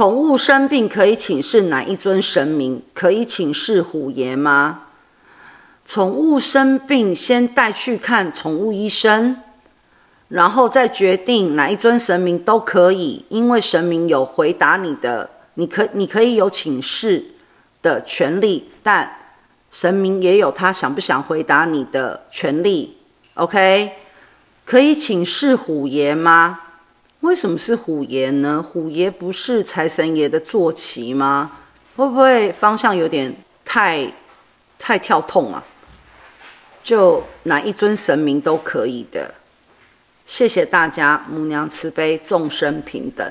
宠物生病可以请示哪一尊神明？可以请示虎爷吗？宠物生病，先带去看宠物医生，然后再决定哪一尊神明都可以，因为神明有回答你的，你可你可以有请示的权利，但神明也有他想不想回答你的权利。OK，可以请示虎爷吗？为什么是虎爷呢？虎爷不是财神爷的坐骑吗？会不会方向有点太太跳痛啊？就哪一尊神明都可以的。谢谢大家，母娘慈悲，众生平等。